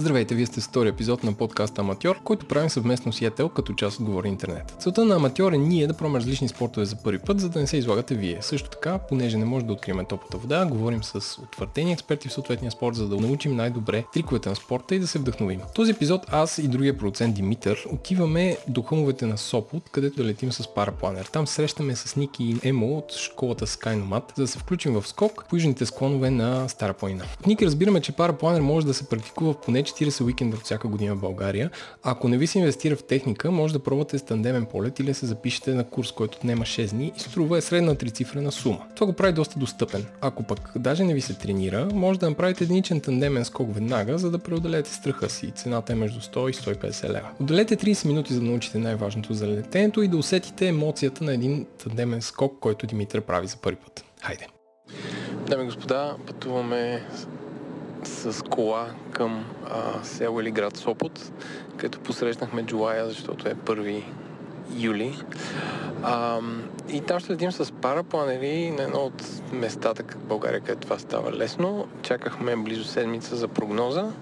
Здравейте, вие сте с втори епизод на подкаста Аматьор, който правим съвместно с Ятел като част от Говори Интернет. Целта на Аматьор е ние да пробваме различни спортове за първи път, за да не се излагате вие. Също така, понеже не може да открием топлата вода, говорим с утвърдени експерти в съответния спорт, за да научим най-добре триковете на спорта и да се вдъхновим. В този епизод аз и другия продуцент Димитър отиваме до хълмовете на Сопот, където да летим с парапланер. Там срещаме с Ники и Емо от школата Skynomat, за да се включим в скок по южните склонове на Стара планина. В Ники разбираме, че парапланер може да се практикува в поне 40 уикенда всяка година в България. Ако не ви се инвестира в техника, може да пробвате с тандемен полет или да се запишете на курс, който отнема 6 дни и струва е средна трицифрена сума. Това го прави доста достъпен. Ако пък даже не ви се тренира, може да направите единичен тандемен скок веднага, за да преодолеете страха си. Цената е между 100 и 150 лева. Отделете 30 минути за да научите най-важното за летенето и да усетите емоцията на един тандемен скок, който Димитър прави за първи път. Хайде! Дами и господа, пътуваме с кола към а, село или град Сопот, където посрещнахме Джулая, защото е 1 юли. А, и там ще следим с парапланери на едно от местата в България, където това става лесно. Чакахме близо седмица за прогноза,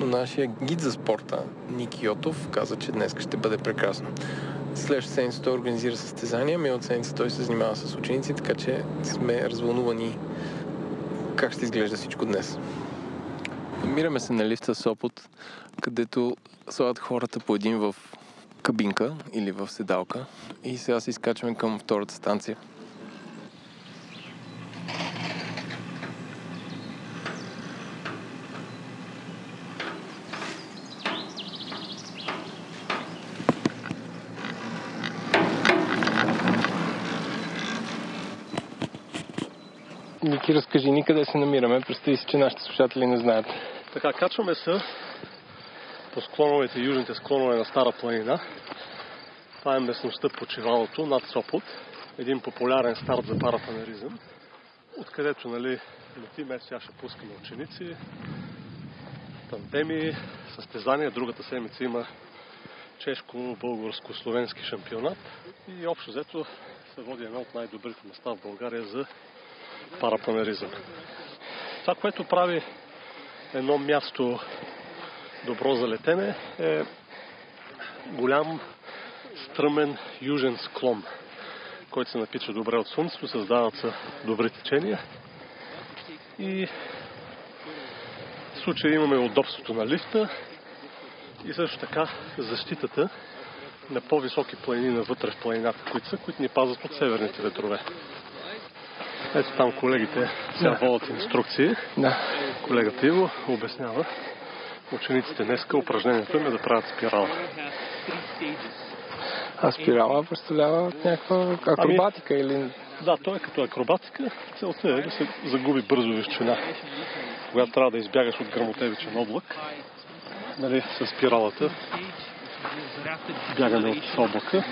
но нашия гид за спорта, Ники Йотов, каза, че днес ще бъде прекрасно. Следващата седмица той организира състезания, миналата седмица той се занимава с ученици, така че сме развълнувани как ще изглежда всичко днес. Намираме се на лифта Сопот, където слагат хората по един в кабинка или в седалка и сега се изкачваме към втората станция. Ники, разкажи ни къде се намираме. Представи си, че нашите слушатели не знаят. Така, качваме се по склоновете, южните склонове на Стара планина. Това е местността Почивалото над Сопот. Един популярен старт за парафанеризъм, откъдето нали, летиме, сега ще пускаме ученици, тандеми, състезания. Другата седмица има чешко-българско-словенски шампионат и общо взето се води едно от най-добрите места в България за парапланеризъм. Това, което прави едно място добро за летене е голям стръмен южен склон, който се напича добре от слънцето, създават се добри течения и в случая имаме удобството на лифта и също така защитата на по-високи планини навътре в планината, които са, които ни пазят от северните ветрове. Ето там колегите сега да. водят инструкции. Да. Колегата Иво обяснява учениците днеска упражнението им е да правят спирала. А спирала представлява някаква акробатика ами, или... Да, то е като акробатика. Целта е да се загуби бързо вещина. Когато трябва да избягаш от грамотевичен облак, нали, с спиралата, бягане от облака,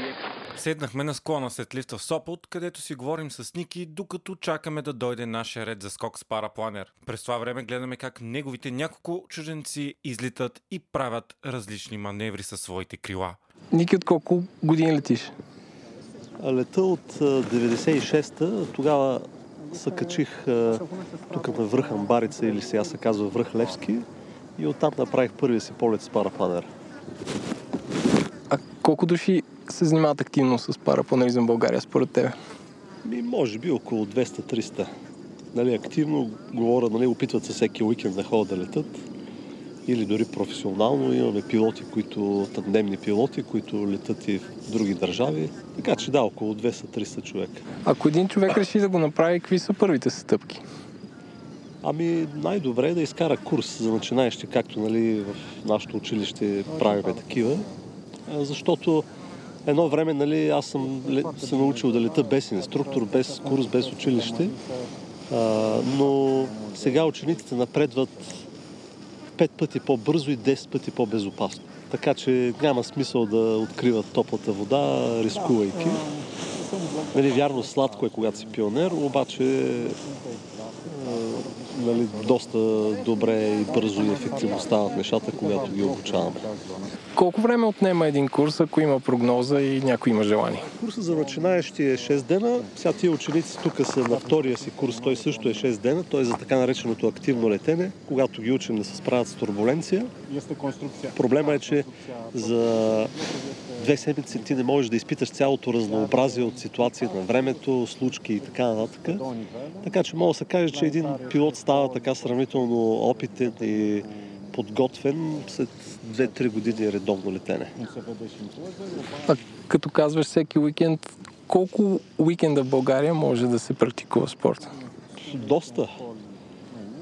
Седнахме на склона след лифта в Сопот, където си говорим с Ники, докато чакаме да дойде нашия ред за скок с парапланер. През това време гледаме как неговите няколко чужденци излитат и правят различни маневри със своите крила. Ники, от колко години летиш? Лета от 96-та. Тогава се качих тук на връх Амбарица или сега се казва връх Левски и оттам направих първия си полет с парапланер. А колко души се занимават активно с парапланеризъм в България, според тебе? Ми, може би около 200-300. Нали, активно говоря, нали, опитват се всеки уикенд да ходят да летат. Или дори професионално имаме пилоти, които, тандемни пилоти, които летат и в други държави. Така че да, около 200-300 човека. Ако един човек реши да го направи, какви са първите стъпки? Ами най-добре е да изкара курс за начинаещи, както нали, в нашото училище правиме такива. Защото едно време нали, аз съм се научил да лета без инструктор, без курс, без училище, а, но сега учениците напредват пет пъти по-бързо и 10 пъти по-безопасно. Така че няма смисъл да откриват топлата вода, рискувайки. Нали, вярно, сладко е, когато си пионер, обаче нали, доста добре и бързо и ефективно стават нещата, когато ги обучаваме. Колко време отнема един курс, ако има прогноза и някой има желание? Курсът за начинаещи е 6 дена. Сега тия ученици тук са на втория си курс, той също е 6 дена. Той е за така нареченото активно летене, когато ги учим да се справят с турбуленция. Проблема е, че за две седмици ти не можеш да изпиташ цялото разнообразие от ситуации на времето, случки и така нататък. Така че мога да се каже, че един пилот става така сравнително опитен и подготвен след 2-3 години редовно летене. А като казваш всеки уикенд, колко уикенда в България може да се практикува спорта? Доста.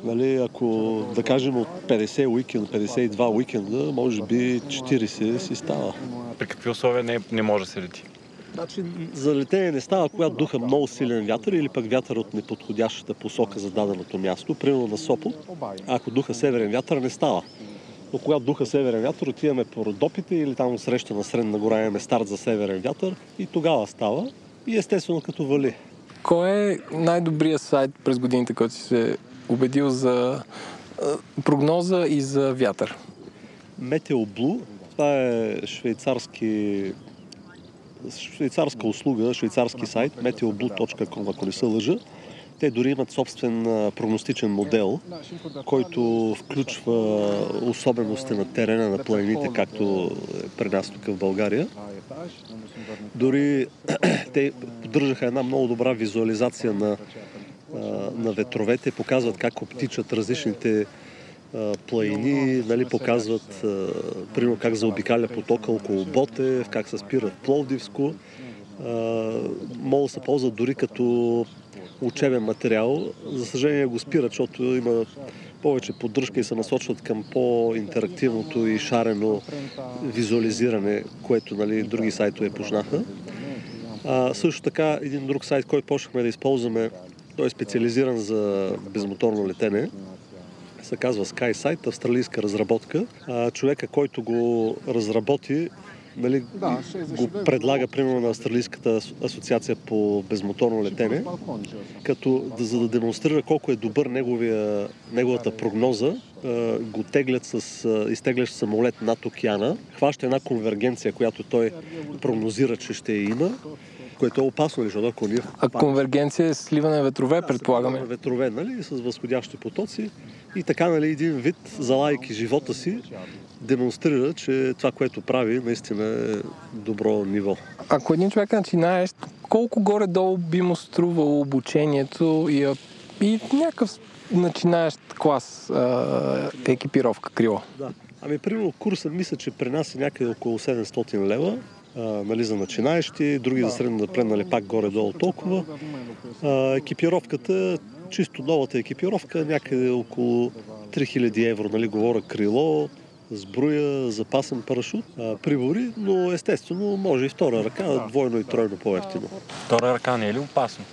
Нали, ако да кажем от 50 уикенд, 52 уикенда, може би 40 си става. При какви условия не, не може да се лети? Значи, за летение не става, когато духа много силен вятър или пък вятър от неподходящата посока за даденото място. Примерно на Сопот, ако духа северен вятър, не става. Но когато духа северен вятър, отиваме по Родопите или там среща на Средна гора имаме старт за северен вятър и тогава става. И естествено като вали. Кой е най-добрият сайт през годините, който си се убедил за прогноза и за вятър? Метеоблу. Това е швейцарски швейцарска услуга, швейцарски сайт, meteoblue.com, ако не се лъжа. Те дори имат собствен прогностичен модел, който включва особености на терена на планините, както е при нас тук в България. Дори те поддържаха една много добра визуализация на, на ветровете, показват как обтичат различните плаини, нали, показват примерно как заобикаля потока около Ботев, как се спира в Пловдивско. Мога да се ползва дори като учебен материал. За съжаление го спират, защото има повече поддръжка и се насочват към по-интерактивното и шарено визуализиране, което нали, други сайтове почнаха. А, също така един друг сайт, който почнахме да използваме, той е специализиран за безмоторно летене се казва SkySight, австралийска разработка. А, човека, който го разработи, нали, да, го предлага примерно на Австралийската асоциация по безмоторно летене, като за да демонстрира колко е добър неговия, неговата прогноза, го теглят с изтеглящ самолет над океана, хваща една конвергенция, която той прогнозира, че ще има, което е опасно, защото ако ние... А конвергенция е сливане ветрове, да, предполагаме? На ветрове, нали, с възходящи потоци и така, нали, един вид, залайки живота си, демонстрира, че това, което прави, наистина е добро ниво. Ако един човек начинаеш, колко горе-долу би му струвало обучението и, и някакъв начинаещ клас а, екипировка крило? Да. Ами, примерно, курсът мисля, че при нас е някъде около 700 лева. Нали, за начинаещи, други за средно напреднали пак горе-долу толкова. А, екипировката чисто новата екипировка, някъде около 3000 евро, нали, говоря крило, сбруя, запасен парашут, прибори, но естествено може и втора ръка, двойно и тройно по-ефтино. Втора ръка не е ли опасно?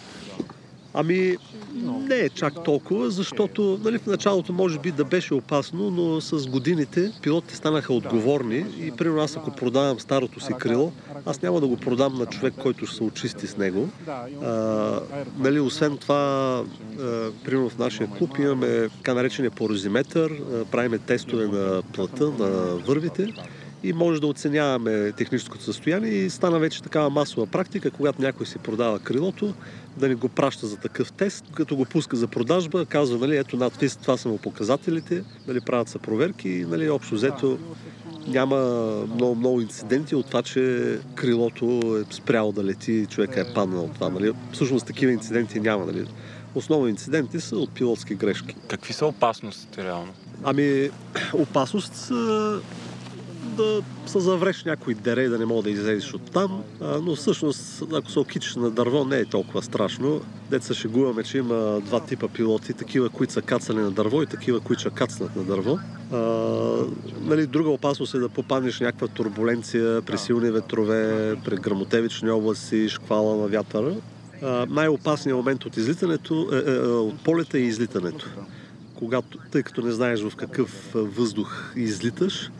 Ами, не е чак толкова, защото нали, в началото може би да беше опасно, но с годините пилотите станаха отговорни и примерно аз ако продавам старото си крило, аз няма да го продам на човек, който ще се очисти с него. А, нали, освен това, а, примерно в нашия клуб имаме така наречения порозиметър, правиме тестове на плата, на вървите и може да оценяваме техническото състояние и стана вече такава масова практика, когато някой си продава крилото, да ни го праща за такъв тест, като го пуска за продажба, казва, нали, ето над това са му показателите, нали, правят са проверки и нали, общо взето няма много, много инциденти от това, че крилото е спряло да лети и човека е паднал от това. Нали. Всъщност такива инциденти няма. Нали. Основни инциденти са от пилотски грешки. Какви са опасностите реално? Ами, опасност са да се завреш някой дере да не мога да излезеш от там. Но всъщност, ако се окичаш на дърво, не е толкова страшно. Деца шегуваме, че има два типа пилоти, такива, които са кацали на дърво и такива, които ще кацнат на дърво. А, нали, друга опасност е да попаднеш някаква турбуленция при силни ветрове, при грамотевични области, шквала на вятъра. Най-опасният момент от излитането, е, е, е, от полета е излитането. Когато, тъй като не знаеш в какъв въздух излиташ,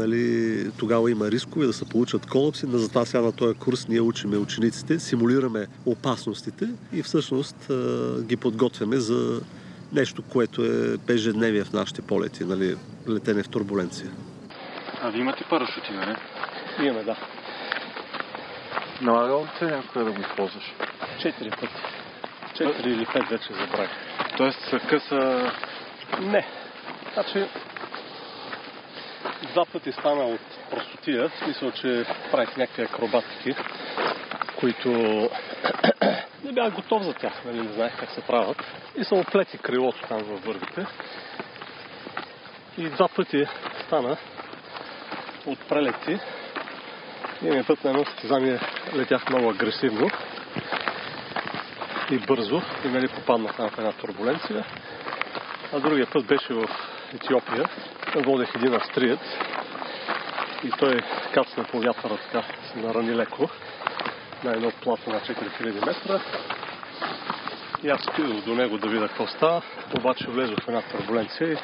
нали, тогава има рискове да се получат колапси, но затова сега на този курс ние учиме учениците, симулираме опасностите и всъщност ги подготвяме за нещо, което е ежедневие в нашите полети, нали, летене в турбуленция. А ви имате парашути, нали? Имаме, да. Налагало ли се някой да го използваш? Четири пъти. Четири или пет вече забравих. Тоест са къса... Не. Значи, два пъти стана от простотия, в смисъл, че правих някакви акробатики, които не бях готов за тях, нали, не знаех как се правят. И съм оплети крилото там във вървите. И два пъти стана от прелети. Един път на едно състезание летях много агресивно и бързо и нали попаднах в една турбуленция. А другия път беше в Етиопия. Водех един австриец и той кацна по вятъра така, се нарани леко на едно плато на 4000 метра. И аз стигнах до него да видя какво става, обаче влезох в една турбуленция и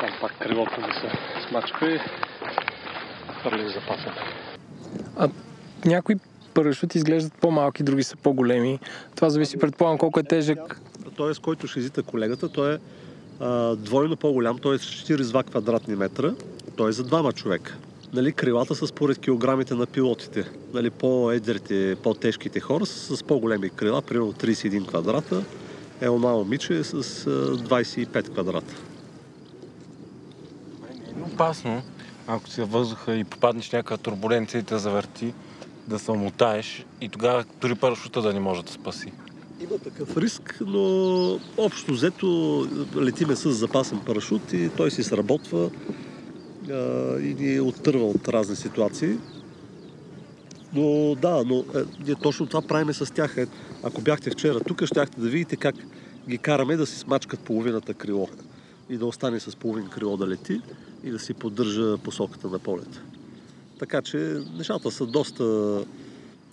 там пак крилото ми се смачка и хвърлих запасен. А някои парашути изглеждат по-малки, други са по-големи. Това зависи, предполагам, колко е тежък. Тоест, който ще изита колегата, той е двойно по-голям, т.е. 42 квадратни метра, той е за двама човека. Нали, крилата са според килограмите на пилотите. Нали, по-едрите, по-тежките хора са с по-големи крила, примерно 31 квадрата. Е, една момиче е с а, 25 квадрата. Не е опасно, ако си въздуха и попаднеш някаква турбуленция и те завърти, да се омотаеш и тогава дори парашута да не може да спаси. Има такъв риск, но общо взето летиме с запасен парашут и той си сработва а, и ни оттърва от разни ситуации. Но да, но е, ние точно това правиме с тях. Е, ако бяхте вчера тук, щяхте да видите как ги караме да си смачкат половината крило и да остане с половин крило да лети и да си поддържа посоката на полета. Така че нещата са доста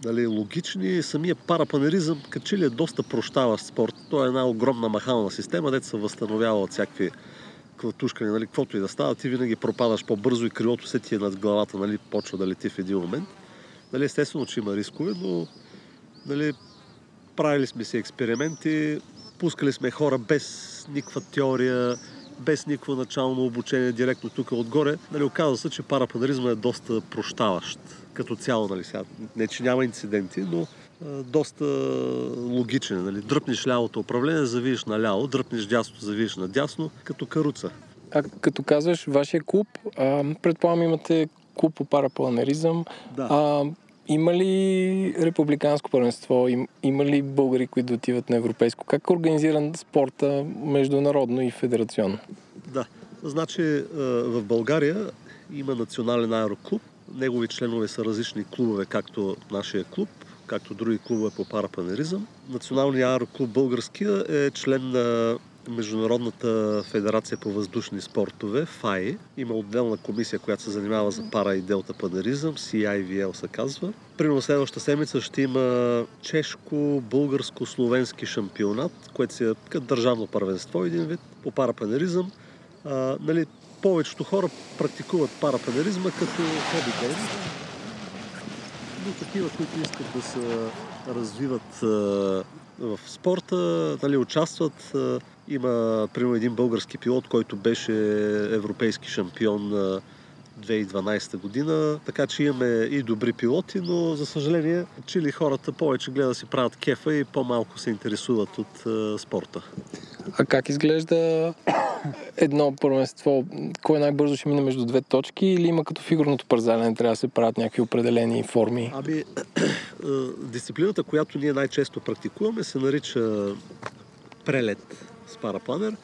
нали, логични. Самия парапанеризъм, като че ли е доста прощаващ спорт. Той е една огромна махална система, дето се възстановява от всякакви клатушкани, нали, каквото и да става, ти винаги пропадаш по-бързо и крилото се ти е над главата, нали, почва да лети в един момент. Нали, естествено, че има рискове, но нали, правили сме си експерименти, пускали сме хора без никаква теория, без никакво начално обучение, директно тук отгоре. Нали, оказва се, че парапанеризма е доста прощаващ като цяло. Нали, сега. Не, че няма инциденти, но а, доста логичен. Нали. Дръпнеш лявото управление, завиеш наляво, дръпнеш дясното, завиеш надясно, като каруца. А като казваш вашия клуб, а, предполагам имате клуб по парапланеризъм. Да. А, има ли републиканско първенство? Им, има ли българи, които отиват на европейско? Как е организиран спорта международно и федерационно? Да. Значи в България има национален аероклуб. Негови членове са различни клубове, както нашия клуб, както други клубове по парапанеризъм. Националният аероклуб българския е член на Международната федерация по въздушни спортове, ФАИ. Има отделна комисия, която се занимава за пара и делта панеризъм, CIVL се казва. Примерно следващата седмица ще има чешко-българско-словенски шампионат, което си е държавно първенство, един вид, по парапанеризъм. А, нали, повечето хора практикуват парапанеризма като хоби дейност, но такива, които искат да се развиват в спорта, нали, участват. Има, примерно, един български пилот, който беше европейски шампион а, 2012 година, така че имаме и добри пилоти, но за съжаление, че ли хората повече гледат да си правят кефа и по-малко се интересуват от а, спорта. А как изглежда едно първенство? Кой най-бързо ще мине между две точки или има като фигурното пързалене, трябва да се правят някакви определени форми? Ами, дисциплината, която ние най-често практикуваме, се нарича прелет с парапланер.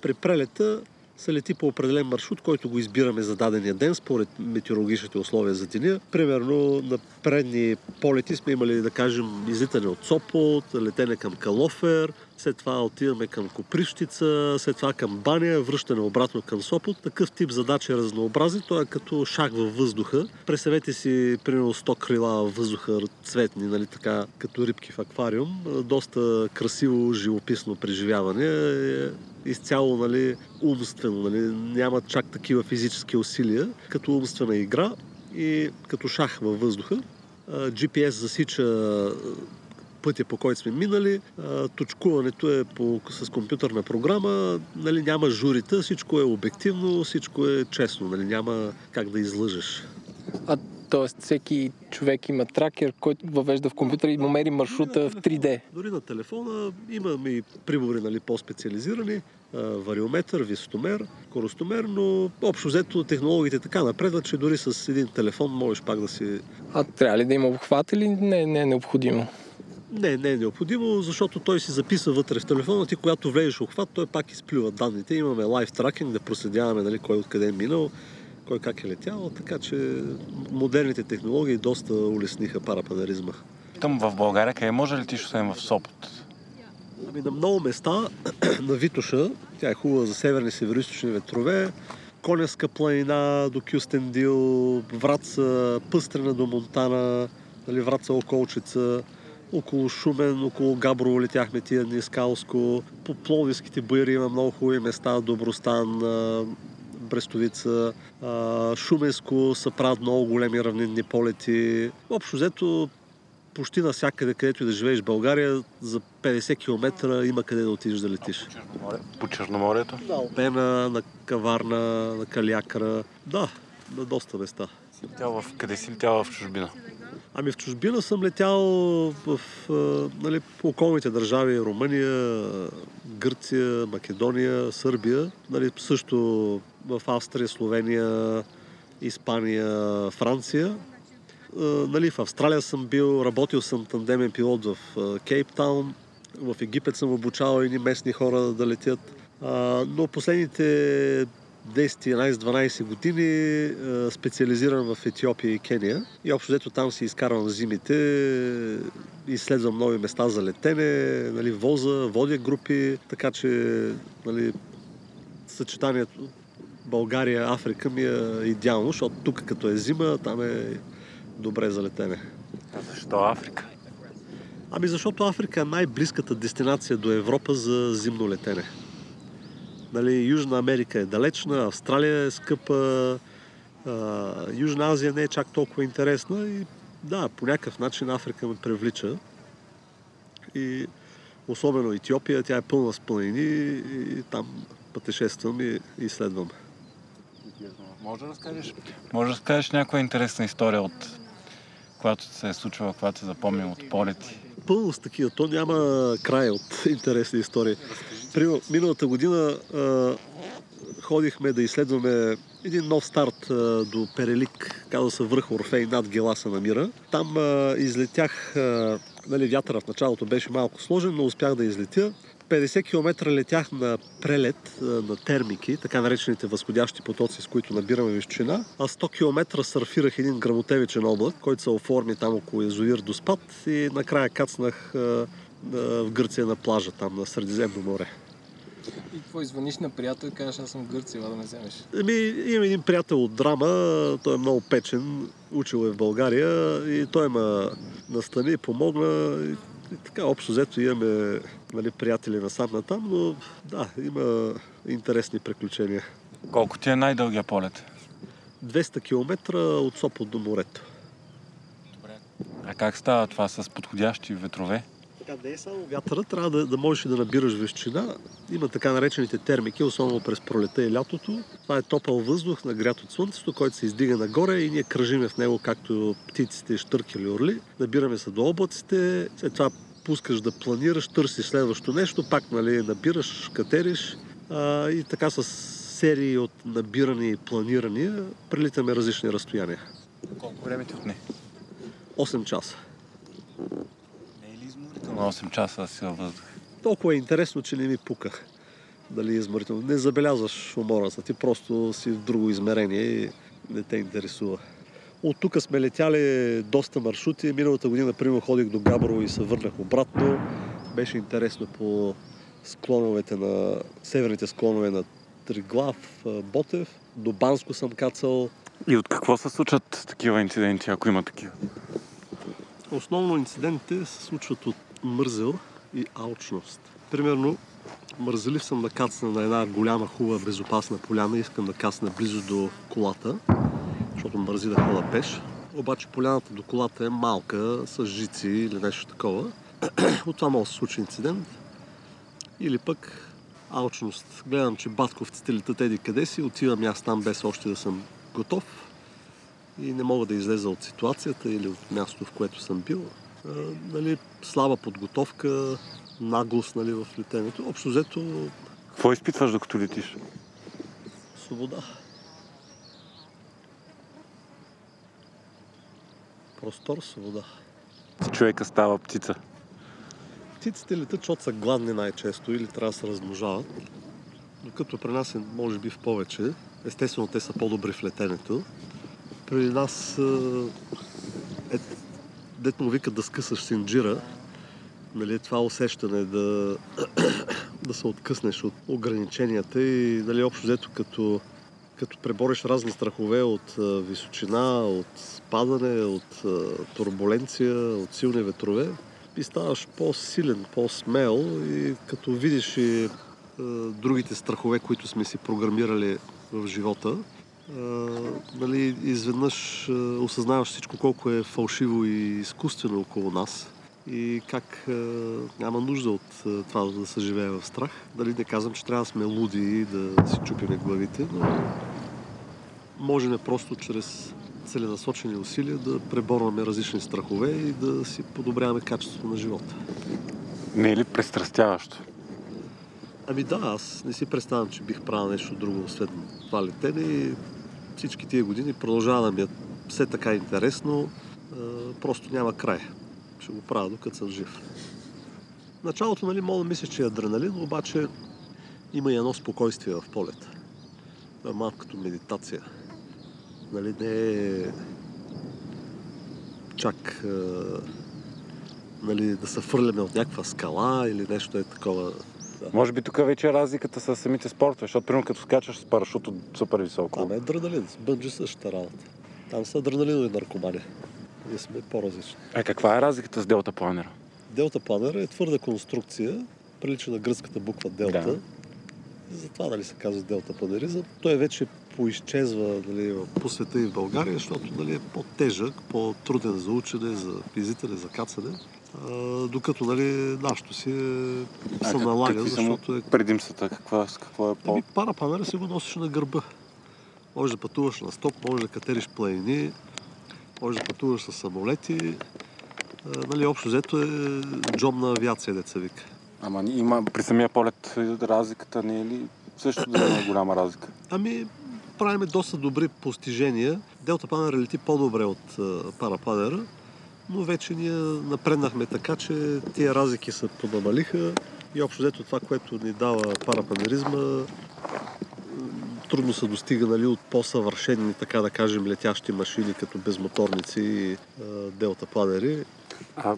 При прелета се лети по определен маршрут, който го избираме за дадения ден, според метеорологичните условия за деня. Примерно на предни полети сме имали, да кажем, излитане от Сопот, летене към Калофер, след това отиваме към Коприщица, след това към Баня, връщане обратно към Сопот. Такъв тип задача е разнообразен. Той е като шаг във въздуха. Представете си, примерно, 100 крила във въздуха, цветни, нали, така, като рибки в аквариум. Доста красиво, живописно преживяване. Е изцяло нали, умствено. Нали, няма чак такива физически усилия, като умствена игра и като шах във въздуха. GPS засича пътя, по който сме минали. Точкуването е по, с компютърна програма, нали, няма журита, всичко е обективно, всичко е честно, нали, няма как да излъжеш. А Тоест всеки човек има тракер, който въвежда в компютъра и му мери маршрута в 3D. Дори на телефона имаме и прибори нали, по-специализирани, вариометър, висотомер, коростомер, но общо взето технологиите така напредват, че дори с един телефон можеш пак да си... А трябва ли да има обхват или не, не е необходимо? Не, не е необходимо, защото той си записва вътре в телефона. Ти, когато влезеш обхват, той пак изплюва данните. Имаме лайв тракинг, да проследяваме нали, кой откъде е минал кой как е летял, така че модерните технологии доста улесниха парапанеризма. Там в България къде може ли ти освен в Сопот? Ами на много места, на Витоша, тя е хубава за северни и североисточни ветрове, Коневска планина до Кюстендил, Враца, Пъстрена до Монтана, нали, Враца Околчица, около Шумен, около Габрово летяхме тия дни, Скалско. По Пловдивските бъри има много хубави места, Добростан, Брестовица, Шуменско са правят много големи равнинни полети. Общо взето почти навсякъде, където и да живееш в България, за 50 км има къде да отидеш да летиш. По Черноморието? Да, Албена, на Каварна, на Калякра. Да, на доста места. Летял в... Къде си летял в чужбина? Ами в чужбина съм летял в, нали, околните държави Румъния, Гърция, Македония, Сърбия. Нали, също в Австрия, Словения, Испания, Франция. Нали, в Австралия съм бил, работил съм тандемен пилот в Кейптаун. В Египет съм обучавал и местни хора да летят. Но последните 10-11-12 години специализиран в Етиопия и Кения. И общо взето там си изкарвам зимите, изследвам нови места за летене, нали, воза, водя групи, така че нали, съчетанието България, Африка ми е идеално, защото тук като е зима, там е добре за летене. А защо Африка? Ами защото Африка е най-близката дестинация до Европа за зимно летене. Нали, Южна Америка е далечна, Австралия е скъпа, а, Южна Азия не е чак толкова интересна и да, по някакъв начин Африка ме привлича. И особено Етиопия, тя е пълна с планини и там пътешествам и изследвам. Може да разкажеш, може да разкажеш някоя интересна история от когато се е случвала, когато се запомнил от полети? Пълно с такива. То няма край от интересни истории. Примерно, миналата година а, ходихме да изследваме един нов старт а, до Перелик, казва се връх Орфей, над Гела се намира. Там а, излетях, а, нали, вятъра в началото беше малко сложен, но успях да излетя. 50 км летях на прелет на термики, така наречените възходящи потоци, с които набираме височина, а 100 км сърфирах един грамотевичен облак, който се оформи там около езоир до спад и накрая кацнах в Гърция на плажа, там на Средиземно море. И какво извъниш на приятел и кажеш, аз съм в Гърция, да ме вземеш? Еми, имам един приятел от драма, той е много печен, учил е в България и той ме настани, помогна. И, и така, общо взето имаме нали, приятели насам на там, но да, има интересни приключения. Колко ти е най-дългия полет? 200 км от Сопот до морето. Добре. А как става това с подходящи ветрове? Така, не е само вятъра, трябва да, да можеш да набираш вещина. Има така наречените термики, особено през пролета и лятото. Това е топъл въздух, нагрят от слънцето, който се издига нагоре и ние кръжиме в него, както птиците, штърки или орли. Набираме се до облаците, след това пускаш да планираш, търсиш следващо нещо, пак нали, набираш, катериш а, и така с серии от набирани и планирания прилитаме различни разстояния. Колко време ти отне? 8 часа. Изморително 8 часа си във въздух? Толкова е интересно, че не ми пука дали е изморително. Не забелязваш умората, ти просто си в друго измерение и не те интересува. От тук сме летяли доста маршрути. Миналата година, например, ходих до Габрово и се върнах обратно. Беше интересно по склоновете на северните склонове на Триглав, Ботев. До Банско съм кацал. И от какво се случват такива инциденти, ако има такива? Основно инцидентите се случват от мързел и алчност. Примерно, мързелив съм да кацна на една голяма, хубава, безопасна поляна. Искам да кацна близо до колата защото мързи да хода пеш. Обаче поляната до колата е малка, с жици или нещо такова. от това може да се случи инцидент. Или пък алчност. Гледам, че батковците летат еди къде си, отивам аз там без още да съм готов и не мога да излеза от ситуацията или от мястото, в което съм бил. А, нали, слаба подготовка, наглост нали, в летенето. Общо взето Какво изпитваш докато летиш? свобода. Простор, свобода. Човека става птица. Птиците летат, защото са гладни най-често или трябва да се размножават. Докато при нас е, може би, в повече. Естествено, те са по-добри в летенето. При нас, е, дето му викат да скъсаш синджира, нали, това усещане да, да се откъснеш от ограниченията и нали, общо взето като, като пребориш разни страхове от а, височина, от падане, от а, турбуленция, от силни ветрове, и ставаш по-силен, по-смел и като видиш и а, другите страхове, които сме си програмирали в живота, нали, изведнъж а, осъзнаваш всичко колко е фалшиво и изкуствено около нас и как а, няма нужда от а, това да се живее в страх. Дали не казвам, че трябва да сме луди и да си чупиме главите, но можем просто чрез целенасочени усилия да преборваме различни страхове и да си подобряваме качеството на живота. Не е ли престрастяващо? Ами да, аз не си представям, че бих правил нещо друго освен това летене и всички тия години продължава да ми е все така интересно, просто няма край. Ще го правя докато съм жив. Началото, нали, мога да мисля, че е адреналин, обаче има и едно спокойствие в полета. Това е малко като медитация. Нали, не е чак нали, да се фърляме от някаква скала или нещо е такова. Да. Може би тук вече е разликата с самите спортове, защото примерно като скачаш с парашут от супер високо. Там е адреналин. С бънджи същата работа. Там са адреналинови наркомани. Ние сме по-различни. А каква е разликата с делта планера? Делта планера е твърда конструкция, прилича на гръцката буква Делта. Да. И затова нали, се казва Делта планеризъм. Той вече поизчезва нали, по света и в България, защото нали, е по-тежък, по-труден за учене, за визитане, за кацане. А, докато нали, нашето си е, се налага, защото е предимствата? Каква, какво е по... Ами, парапланера си го носиш на гърба. Може да пътуваш на стоп, може да катериш планини, може да пътуваш с самолети. А, нали, общо взето е джобна авиация, деца вика. Ама има при самия полет разликата не е ли също да има голяма разлика? Ами, правиме доста добри постижения. Делта планера лети по-добре от а, парапланера, но вече ние напреднахме така, че тия разлики се понамалиха и общо взето това, което ни дава парапланеризма, м, трудно се достига нали, от по-съвършени, така да кажем, летящи машини, като безмоторници и делта планери. А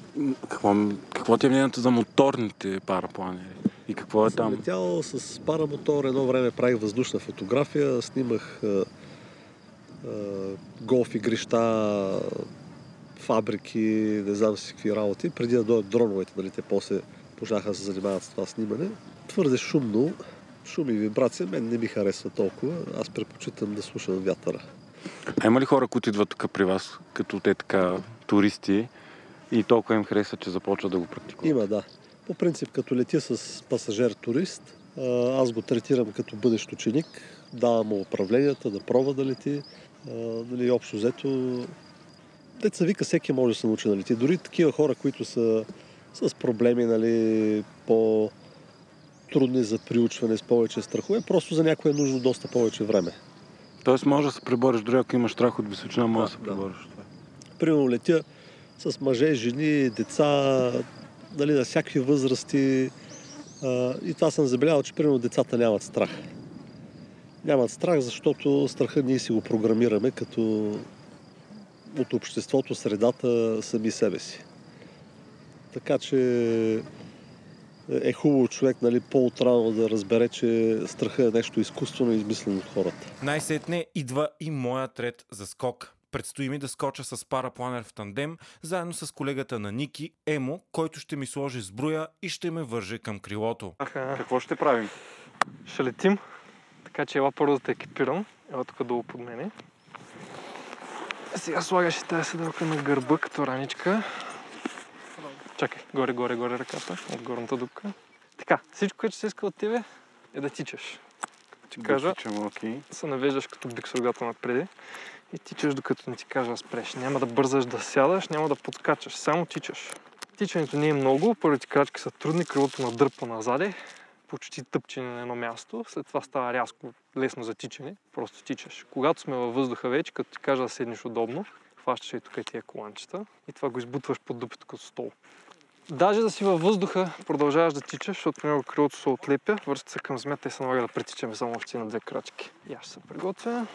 какво, какво ти е мнението за моторните парапланери? И какво е Съм там? летял с парамотор, едно време правих въздушна фотография, снимах а, а, голф игрища, фабрики, не знам си какви работи, преди да дойдат дроновете, нали, те после почнаха да се занимават с това снимане. Твърде шумно, шум и вибрация, мен не ми харесва толкова, аз предпочитам да слушам вятъра. А има ли хора, които идват тук при вас, като те така туристи и толкова им харесва, че започват да го практикуват? Има, да. По принцип, като летя с пасажир-турист, а, аз го третирам като бъдещ ученик, давам му управленията, да пробва да лети. Нали, общо взето, деца вика, всеки може да се научи да лети. Дори такива хора, които са с проблеми, нали, по трудни за приучване, с повече страхове, просто за някой е нужно доста повече време. Тоест може да се пребориш, дори ако имаш страх от височина, може да, Да, се да. пребориш. Примерно летя с мъже, жени, деца, нали, на всякакви възрасти. А, и това съм забелязал, че примерно децата нямат страх. Нямат страх, защото страха ние си го програмираме като от обществото, средата, сами себе си. Така че е хубаво човек нали, по-отрано да разбере, че страха е нещо изкуствено измислено от хората. Най-сетне идва и моят ред за скок. Предстои ми да скоча с парапланер в тандем, заедно с колегата на Ники, Емо, който ще ми сложи сбруя и ще ме върже към крилото. Аха, Какво ще правим? ще летим. Така че ела първо да те екипирам. Ела тук долу под мене. Сега слагаш и тази седалка на гърба като раничка. Чакай, горе, горе, горе ръката, от горната дупка. Така, всичко, което се иска от тебе е да тичаш. Ти кажа, Тичам, окей. се навеждаш като бик с рогата напреди и тичаш докато не ти кажа да спреш. Няма да бързаш да сядаш, няма да подкачаш, само тичаш. Тичането не е много, първите крачки са трудни, крилото надърпа назаде, почти тъпчене на едно място, след това става рязко, лесно за тичане, просто тичаш. Когато сме във въздуха вече, като ти кажа да седнеш удобно, хващаш и тук и тия коланчета и това го избутваш под дупето като стол. Даже да си във въздуха, продължаваш да тичаш, защото понякога крилото се отлепя, връща се към земята и се налага да притичаме само още на две крачки. И аз се приготвя.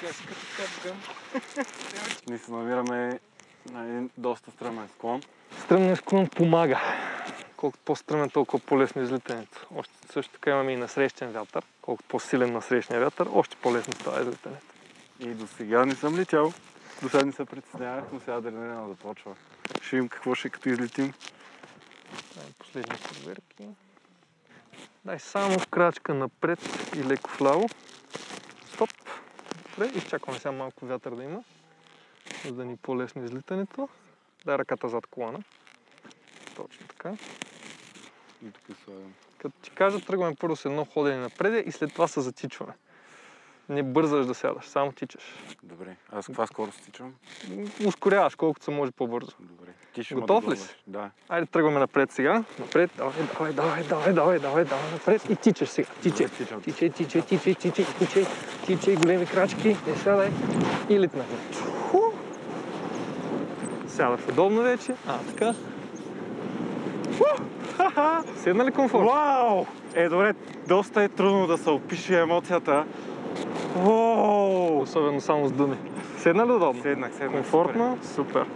Top Gun. Ние се намираме на един доста стръмен склон. Стръмният склон помага. Колкото по-стръмен, толкова по-лесно излитането. Още също така имаме и насрещен вятър. Колкото по-силен насрещния вятър, още по-лесно става излитането. И до сега не съм летял. До сега не се притеснявах, но сега адреналина започва. Ще видим какво ще е като излетим. Последни проверки. Дай само крачка напред и леко вляво. Стоп. Добре, изчакваме сега малко вятър да има, за да ни е по-лесно излитането. Дай ръката зад колана. Точно така. И тук слагам. Като ти кажа, тръгваме първо с едно ходене напред и след това се затичваме. Не бързаш да сядаш, само тичаш. Добре. Аз каква скорост тичам? Ускоряваш колкото се може по-бързо. Добре. Ти ще Готов ли догонваш. Да. Айде тръгваме напред сега. Напред, давай, давай, давай, давай, давай, давай, давай, напред и тичаш сега. Тичай, тичай, тичай, тичай, тичай, тичай, тичай, големи крачки, не сядай и литна. Сядаш удобно вече. А, така. Ху! Седна ли комфорт? Вау! Е, добре, доста е трудно да се опише емоцията. Уау! Особено само с думи. Седна ли удобно? Седнах, седнах. Комфортно? Супер.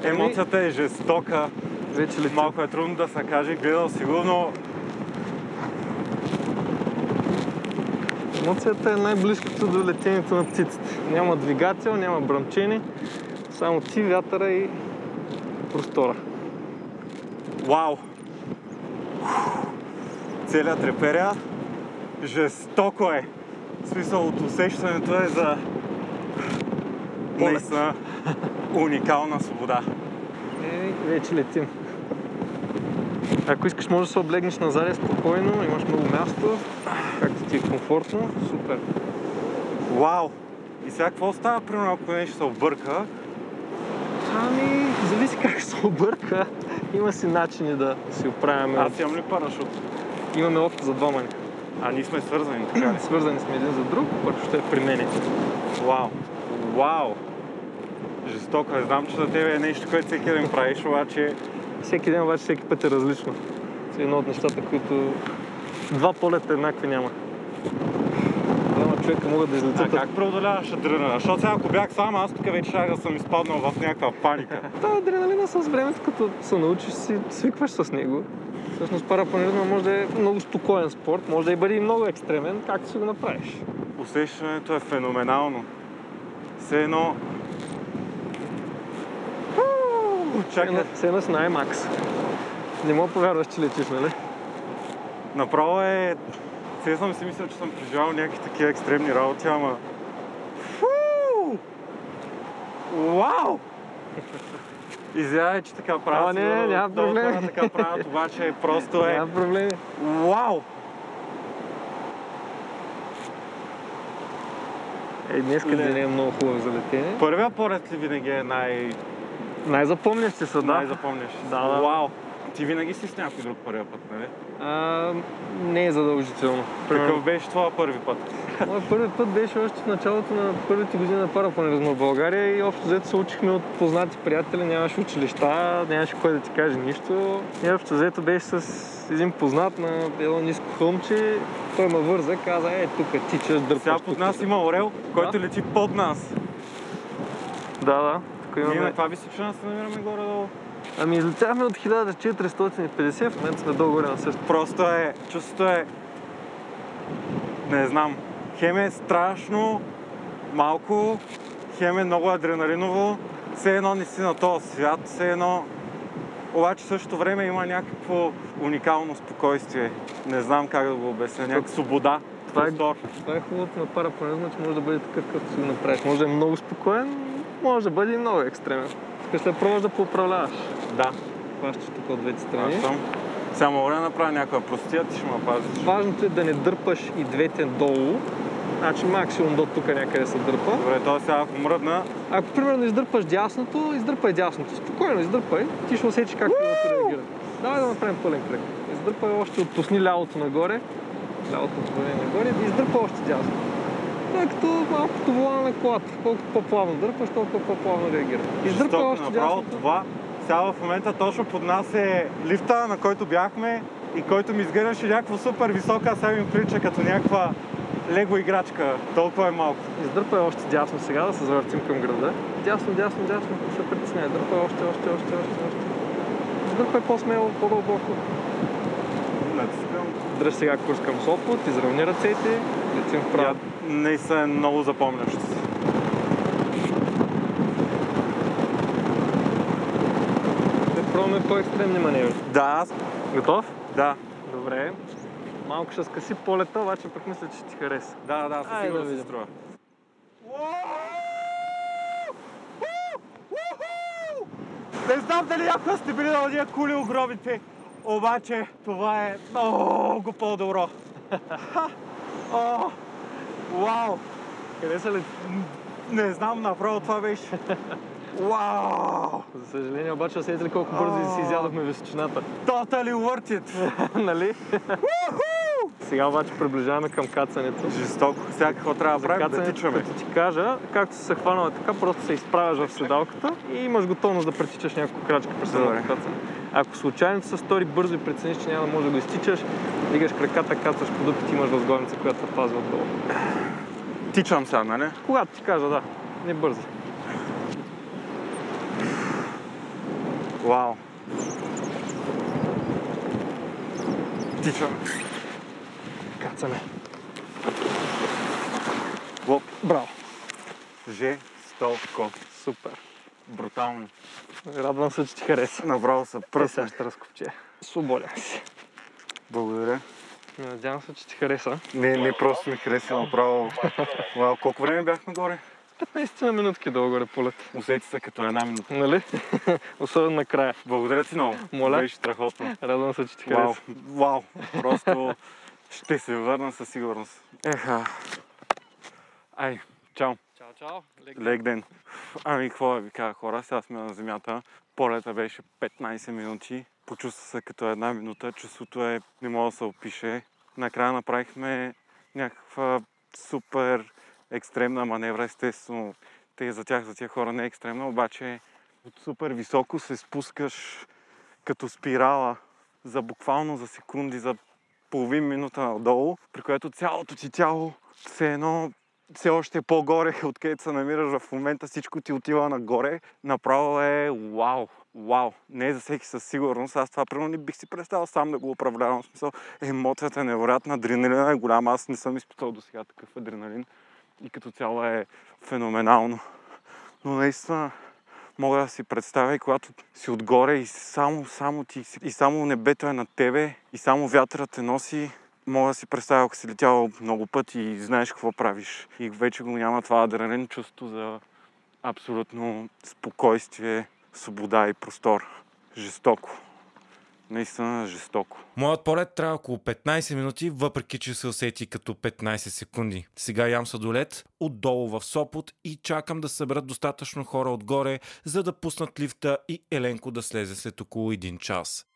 супер. Емоцията е жестока. Вече летим. Малко е трудно да се каже. Гледал сигурно Емоцията е най-близкото до летенето на птиците. Няма двигател, няма бръмчени, само ти, вятъра и простора. Вау! Целият треперя. Жестоко е. В смисъл от усещането е за наистина уникална свобода. И вече летим. Ако искаш, може да се облегнеш назад спокойно, имаш много място, както ти е комфортно. Супер. Вау! И сега какво става, примерно, ако нещо се обърка? Ами, зависи как се обърка. Има си начини да си оправяме. Аз имам ли парашут? Имаме опит за двама. А ние сме свързани, така ли? Свързани сме един за друг, ще е при мене. Вау! Вау! Жестоко е. Знам, че за тебе е нещо, което всеки ден правиш, обаче Всеки ден обаче всеки път е различно. Е едно от нещата, които два полета еднакви няма. Човека могат да А излетят. как преодоляваш адреналина? Защото сега ако бях сам, аз тук вече щях да съм изпаднал в някаква паника. Та адреналина с времето, като се научиш, си свикваш с него. Всъщност парапланиризма може да е много спокоен спорт, може да и бъде и много екстремен, както си го направиш. Усещането е феноменално. Все едно... Чакай, все едно си на IMAX. Не мога повярваш, че летиш, нали? направо е... Все съм си мисля, че съм преживял някакви такива екстремни работи, ама... Фу! Вау! Извинявай, че така правят. Не, сигурно няма проблем. хора така правят, обаче просто е... Няма проблеми. Вау! Е, днес Не. деня е много хубав за летене. Първия полет ли винаги е най... Най-запомнящи са, да. най-запомнящ? Да, да. Вау! Ти винаги си с някой друг първия път, нали? А, не е задължително. Какъв беше твоя първи път? Моят първи път беше още в началото на първите години на парапланеризма в България и общо взето се учихме от познати приятели, нямаше училища, нямаше кой да ти каже нищо. И общо взето беше с един познат на едно ниско хълмче, той ме върза, каза, е, тук тичаш, дърпаш. Сега под нас тук». има орел, който лети под нас. Да, да. Тук Ние на имаме... каква височина се намираме горе-долу? Ами излетяхме от 1450, в момента сме долу-горе на същото. Просто е, чувството е, не знам, хем е страшно малко, хем е много адреналиново, все едно не си на този свят, все едно, обаче в същото време има някакво уникално спокойствие. Не знам как да го обясня, някаква свобода, Това е-. Това е хубавото на парапланизма, че може да бъде такъв, както си го направиш. Може да е много спокоен, може да бъде и много екстремен. Искаш да пробваш да поуправляваш. Да. Хващаш тук от двете страни. Хващам. Сега мога да направя някаква простия, ти ще ме пазиш. Важното е да не дърпаш и двете долу. Значи максимум до тук някъде се дърпа. Добре, то сега ако мръдна, Ако примерно издърпаш дясното, издърпай дясното. Спокойно издърпай. Ти ще усетиш как да реагира. Давай да направим пълен кръг. Издърпай още, отпусни лявото нагоре. Лявото отвори нагоре и издърпай още дясно. Е като малкото вола на колата. Колкото по-плавно дърпаш, толкова по-плавно реагира. Издърпай още направо дясното. това. Сега в момента точно под нас е лифта, на който бяхме и който ми изглеждаше някакво супер високо, а сега ми прилича като някаква лего играчка. Толкова е малко. Издърпай още дясно сега, да се завъртим към града. Дясно, дясно, дясно, не се притесняй. Дърпай още, още, още, още, още. Издърпай по-смело, по-дълбоко. Дръж сега курс към Сопот, изравни ръцете, летим вправо. Я наистина е много запомнящо се. Ще пробваме по-екстремни маневри. Да, аз... Готов? Да. Добре. Малко ще скъси полета, обаче пък мисля, че ти хареса. Да, да, със Айде да сигурност се струва. Не знам дали някога сте били на тия кули огромните, обаче това е много по-добро. Вау! Хареса ли? Не знам, направо това беше. Вау! За съжаление, обаче усети ли колко бързо си изядохме височината? Totally worth it! нали? Сега обаче приближаваме към кацането. Жестоко. Сега какво трябва да правим? Да тичаме. като ти кажа, както си се хванала така, просто се изправяш в седалката и имаш готовност да пресичаш няколко крачки през самото кацане. Ако случайно се стори бързо и прецениш, че няма да може да го изтичаш, дигаш краката, кацаш по дупите, имаш възглавница, която те пазва отдолу. Тичам сега, нали? Когато ти кажа, да, не бързи. Вау! Тичам. Кацаме. Лоп. Браво. Жестоко. Супер. Брутално. Радвам се, че ти хареса. Направо Е, сега пръсна. ще разкопче. Свободен си. Благодаря. Надявам се, че ти хареса. Не, не просто ми хареса направо. Вау, колко време бяхме горе? 15 на минутки долу-горе полет. Усети се като една минута. Нали? Особено накрая. Благодаря ти много. Моля. Беше страхотно. Радвам се, че ти Вау, хареса. вау. Просто ще се върна със сигурност. Еха. Ай, чао. Чао, чао. Лек ден. Ами, какво да ви кажа хора, сега сме на земята. Полета беше 15 минути. Почувства се като една минута. Чувството е, не мога да се опише. Накрая направихме някаква супер екстремна маневра. Естествено, те за тях, за тях хора не е екстремна, обаче от супер високо се спускаш като спирала за буквално за секунди, за половин минута надолу, при което цялото ти тяло все едно все още по-горе, откъдето се намираш в момента, всичко ти отива нагоре. Направо е вау, вау. Не е за всеки със сигурност. Аз това примерно не бих си представил сам да го управлявам. В смисъл, емоцията е невероятна, адреналина е голяма. Аз не съм изпитал до сега такъв адреналин. И като цяло е феноменално. Но наистина мога да си представя и когато си отгоре и само, само ти, и само небето е над тебе и само вятърът те носи, мога да си представя, ако си летял много пъти и знаеш какво правиш. И вече го няма това адреналин чувство за абсолютно спокойствие, свобода и простор. Жестоко. Наистина жестоко. Моят полет трябва около 15 минути, въпреки че се усети като 15 секунди. Сега ям сладолет отдолу в Сопот и чакам да съберат достатъчно хора отгоре, за да пуснат лифта и Еленко да слезе след около 1 час.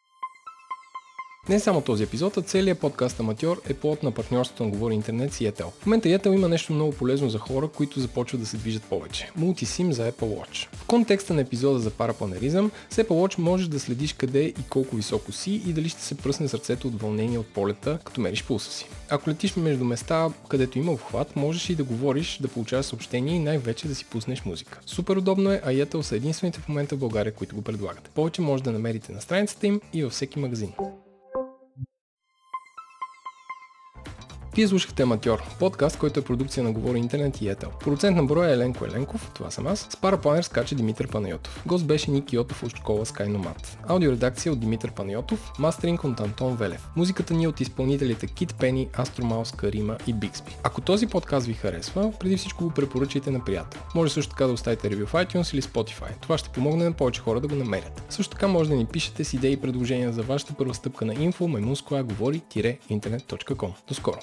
Не само този епизод, а целият подкаст Аматьор е плод на партньорството на Говори Интернет с Yetel. В момента Yetel има нещо много полезно за хора, които започват да се движат повече. Multisim за Apple Watch. В контекста на епизода за парапланеризъм, с Apple Watch можеш да следиш къде и колко високо си и дали ще се пръсне сърцето от вълнение от полета, като мериш пулса си. Ако летиш между места, където има обхват, можеш и да говориш, да получаваш съобщения и най-вече да си пуснеш музика. Супер удобно е, а Yetel са единствените в момента в България, които го предлагат. Повече може да намерите на страницата им и във всеки магазин. Вие слушахте Аматьор, подкаст, който е продукция на Говори Интернет и Етел. Продуцент на броя е Еленко Еленков, това съм аз. С парапланер скача Димитър Панайотов. Гост беше Ник Йотов от школа Skynomat. Аудиоредакция от Димитър Панайотов, мастеринг от Антон Велев. Музиката ни е от изпълнителите Кит Пени, Астромаус, Карима и Биксби. Ако този подкаст ви харесва, преди всичко го препоръчайте на приятел. Може също така да оставите ревю в iTunes или Spotify. Това ще помогне на повече хора да го намерят. Също така може да ни пишете с идеи и предложения за вашата първа стъпка на info говори-интерnet.com. До скоро!